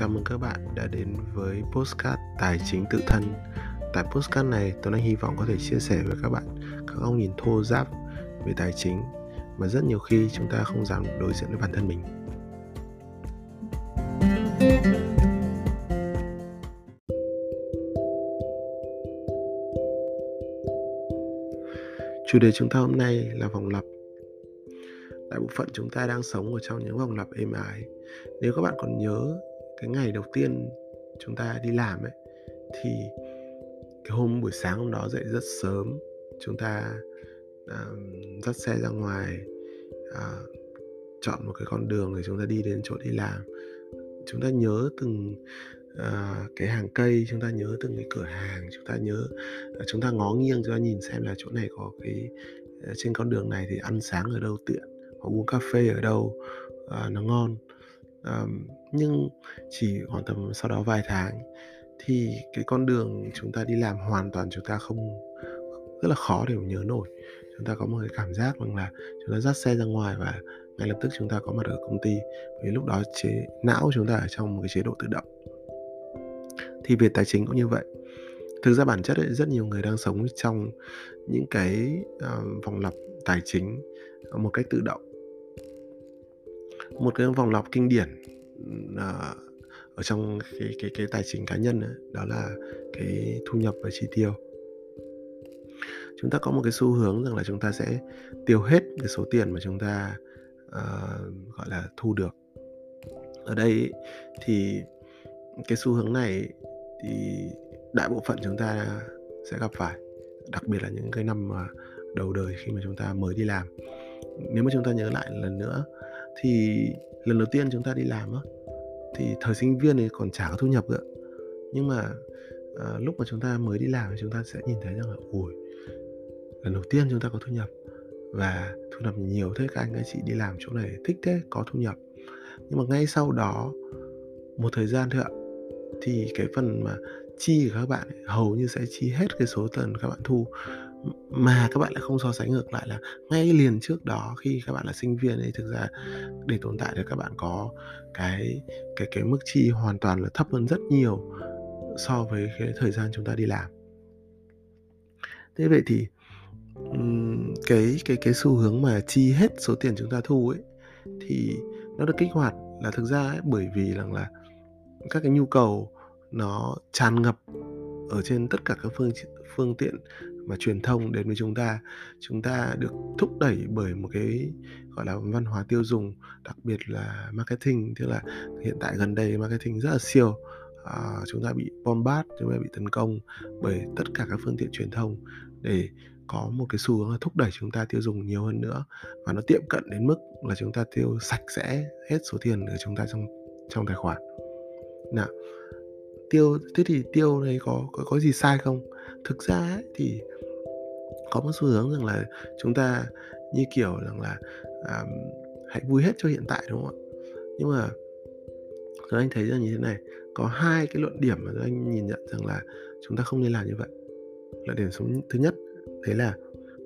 chào mừng các bạn đã đến với Postcard Tài chính tự thân. Tại Postcard này, Tuấn Anh hy vọng có thể chia sẻ với các bạn các góc nhìn thô giáp về tài chính mà rất nhiều khi chúng ta không dám đối diện với bản thân mình. Chủ đề chúng ta hôm nay là vòng lặp. Đại bộ phận chúng ta đang sống ở trong những vòng lặp êm ái. Nếu các bạn còn nhớ cái ngày đầu tiên chúng ta đi làm ấy thì cái hôm buổi sáng hôm đó dậy rất sớm chúng ta uh, dắt xe ra ngoài uh, chọn một cái con đường để chúng ta đi đến chỗ đi làm. Chúng ta nhớ từng uh, cái hàng cây chúng ta nhớ từng cái cửa hàng chúng ta nhớ uh, chúng ta ngó nghiêng chúng ta nhìn xem là chỗ này có cái uh, trên con đường này thì ăn sáng ở đâu tiện hoặc uống cà phê ở đâu uh, nó ngon um, nhưng chỉ khoảng tầm sau đó vài tháng thì cái con đường chúng ta đi làm hoàn toàn chúng ta không rất là khó để nhớ nổi. Chúng ta có một cái cảm giác rằng là chúng ta dắt xe ra ngoài và ngay lập tức chúng ta có mặt ở công ty. Vì lúc đó chế não chúng ta ở trong một cái chế độ tự động. Thì về tài chính cũng như vậy. Thực ra bản chất ấy, rất nhiều người đang sống trong những cái uh, vòng lặp tài chính một cách tự động một cái vòng lặp kinh điển là ở trong cái cái cái tài chính cá nhân ấy, đó là cái thu nhập và chi tiêu. Chúng ta có một cái xu hướng rằng là chúng ta sẽ tiêu hết cái số tiền mà chúng ta uh, gọi là thu được. Ở đây thì cái xu hướng này thì đại bộ phận chúng ta sẽ gặp phải đặc biệt là những cái năm mà đầu đời khi mà chúng ta mới đi làm. Nếu mà chúng ta nhớ lại lần nữa thì lần đầu tiên chúng ta đi làm á thì thời sinh viên thì còn chả có thu nhập nữa. Nhưng mà à, lúc mà chúng ta mới đi làm thì chúng ta sẽ nhìn thấy rằng là ui lần đầu tiên chúng ta có thu nhập và thu nhập nhiều thế các anh các chị đi làm chỗ này thích thế có thu nhập. Nhưng mà ngay sau đó một thời gian thôi ạ thì cái phần mà chi của các bạn hầu như sẽ chi hết cái số tiền các bạn thu mà các bạn lại không so sánh ngược lại là ngay liền trước đó khi các bạn là sinh viên thì thực ra để tồn tại thì các bạn có cái cái cái mức chi hoàn toàn là thấp hơn rất nhiều so với cái thời gian chúng ta đi làm. Thế vậy thì cái cái cái xu hướng mà chi hết số tiền chúng ta thu ấy thì nó được kích hoạt là thực ra ấy, bởi vì rằng là các cái nhu cầu nó tràn ngập ở trên tất cả các phương phương tiện mà truyền thông đến với chúng ta. Chúng ta được thúc đẩy bởi một cái gọi là văn hóa tiêu dùng đặc biệt là marketing. Tức là hiện tại gần đây marketing rất là siêu. À, chúng ta bị bombard chúng ta bị tấn công bởi tất cả các phương tiện truyền thông để có một cái xu hướng là thúc đẩy chúng ta tiêu dùng nhiều hơn nữa. Và nó tiệm cận đến mức là chúng ta tiêu sạch sẽ hết số tiền của chúng ta trong trong tài khoản. Nào tiêu thế thì tiêu này có có, có gì sai không? Thực ra ấy, thì có một xu hướng rằng là chúng ta như kiểu rằng là um, hãy vui hết cho hiện tại đúng không ạ? Nhưng mà rồi anh thấy ra như thế này có hai cái luận điểm mà anh nhìn nhận rằng là chúng ta không nên làm như vậy. Luận điểm số thứ nhất đấy là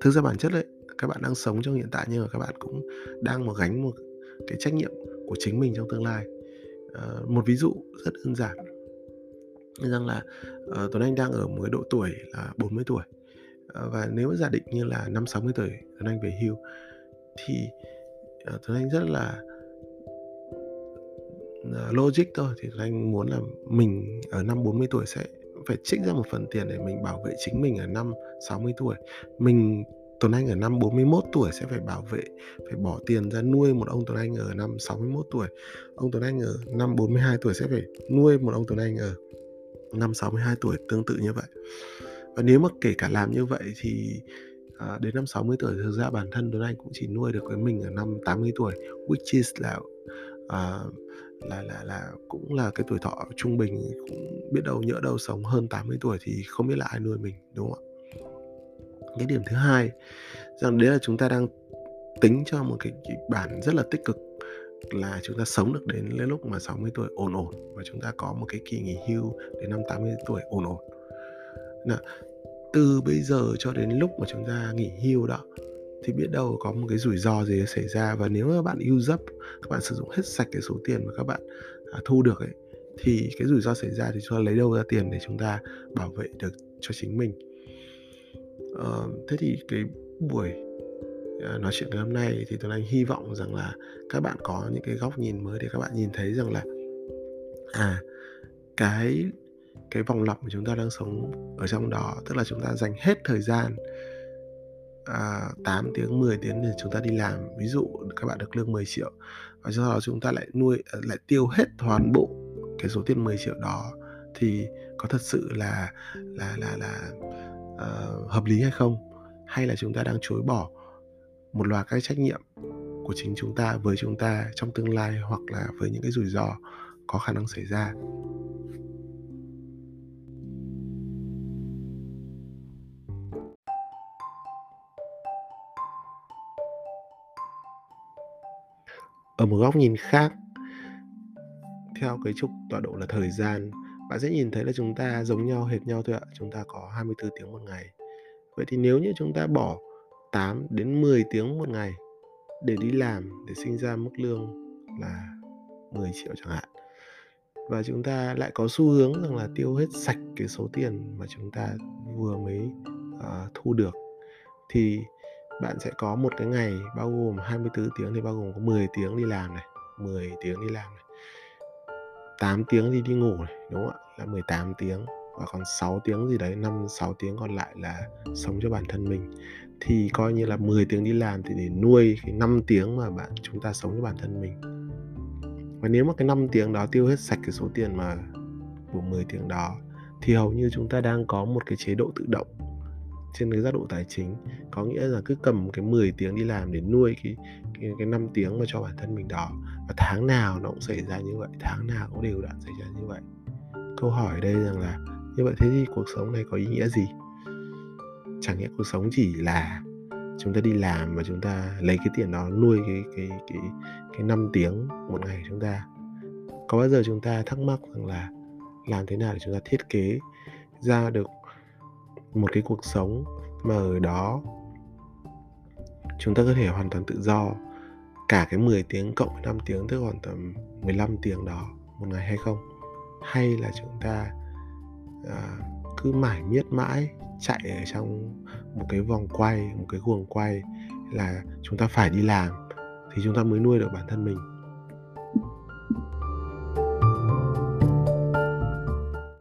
thực ra bản chất đấy các bạn đang sống trong hiện tại nhưng mà các bạn cũng đang một gánh một cái trách nhiệm của chính mình trong tương lai. Uh, một ví dụ rất đơn giản rằng là uh, Tuấn Anh đang ở một cái độ tuổi là 40 tuổi uh, và nếu giả định như là năm 60 tuổi Tuấn Anh về hưu thì uh, Tuấn Anh rất là uh, logic thôi thì Tuấn Anh muốn là mình ở năm 40 tuổi sẽ phải trích ra một phần tiền để mình bảo vệ chính mình ở năm 60 tuổi mình Tuấn Anh ở năm 41 tuổi sẽ phải bảo vệ, phải bỏ tiền ra nuôi một ông Tuấn Anh ở năm 61 tuổi. Ông Tuấn Anh ở năm 42 tuổi sẽ phải nuôi một ông Tuấn Anh ở năm 62 tuổi tương tự như vậy. Và nếu mà kể cả làm như vậy thì à, đến năm 60 tuổi thực ra bản thân Tuấn Anh cũng chỉ nuôi được với mình ở năm 80 tuổi which is là à, là là là cũng là cái tuổi thọ trung bình cũng biết đâu nhỡ đâu sống hơn 80 tuổi thì không biết là ai nuôi mình đúng không ạ? Cái điểm thứ hai rằng đấy là chúng ta đang tính cho một cái kịch bản rất là tích cực là chúng ta sống được đến lúc mà 60 tuổi ổn ổn và chúng ta có một cái kỳ nghỉ hưu đến năm 80 tuổi ổn ổn. Nào, từ bây giờ cho đến lúc mà chúng ta nghỉ hưu đó thì biết đâu có một cái rủi ro gì xảy ra và nếu mà bạn use up các bạn sử dụng hết sạch cái số tiền mà các bạn à, thu được ấy thì cái rủi ro xảy ra thì chúng ta lấy đâu ra tiền để chúng ta bảo vệ được cho chính mình à, thế thì cái buổi Ờ, nói chuyện ngày hôm nay thì tôi anh hy vọng rằng là các bạn có những cái góc nhìn mới để các bạn nhìn thấy rằng là à cái cái vòng lặp mà chúng ta đang sống ở trong đó tức là chúng ta dành hết thời gian à, 8 tiếng 10 tiếng để chúng ta đi làm ví dụ các bạn được lương 10 triệu và sau đó chúng ta lại nuôi ờ, lại tiêu hết toàn bộ cái số tiền 10 triệu đó thì có thật sự là là là là uh, hợp lý hay không? Hay là chúng ta đang chối bỏ? Một loạt các trách nhiệm của chính chúng ta với chúng ta trong tương lai hoặc là với những cái rủi ro có khả năng xảy ra. Ở một góc nhìn khác, theo cái trục tọa độ là thời gian, bạn sẽ nhìn thấy là chúng ta giống nhau, hệt nhau thôi ạ. Chúng ta có 24 tiếng một ngày. Vậy thì nếu như chúng ta bỏ 8 đến 10 tiếng một ngày để đi làm để sinh ra mức lương là 10 triệu chẳng hạn. Và chúng ta lại có xu hướng rằng là tiêu hết sạch cái số tiền mà chúng ta vừa mới uh, thu được. Thì bạn sẽ có một cái ngày bao gồm 24 tiếng thì bao gồm có 10 tiếng đi làm này 10 tiếng đi làm này 8 tiếng thì đi ngủ này đúng không ạ? Là 18 tiếng và còn 6 tiếng gì đấy 5 6 tiếng còn lại là sống cho bản thân mình. Thì coi như là 10 tiếng đi làm thì để nuôi cái 5 tiếng mà bạn chúng ta sống cho bản thân mình. Và nếu mà cái 5 tiếng đó tiêu hết sạch cái số tiền mà của 10 tiếng đó thì hầu như chúng ta đang có một cái chế độ tự động trên cái giác độ tài chính. Có nghĩa là cứ cầm cái 10 tiếng đi làm để nuôi cái cái, cái 5 tiếng mà cho bản thân mình đó. Và tháng nào nó cũng xảy ra như vậy tháng nào cũng đều đặn xảy ra như vậy. Câu hỏi ở đây rằng là như vậy thế thì cuộc sống này có ý nghĩa gì? Chẳng nhẽ cuộc sống chỉ là chúng ta đi làm và chúng ta lấy cái tiền đó nuôi cái cái cái cái năm tiếng một ngày chúng ta. Có bao giờ chúng ta thắc mắc rằng là làm thế nào để chúng ta thiết kế ra được một cái cuộc sống mà ở đó chúng ta có thể hoàn toàn tự do cả cái 10 tiếng cộng với 5 tiếng, tức khoảng tầm 15 tiếng đó một ngày hay không? Hay là chúng ta à, cứ mãi miết mãi chạy ở trong một cái vòng quay một cái guồng quay là chúng ta phải đi làm thì chúng ta mới nuôi được bản thân mình.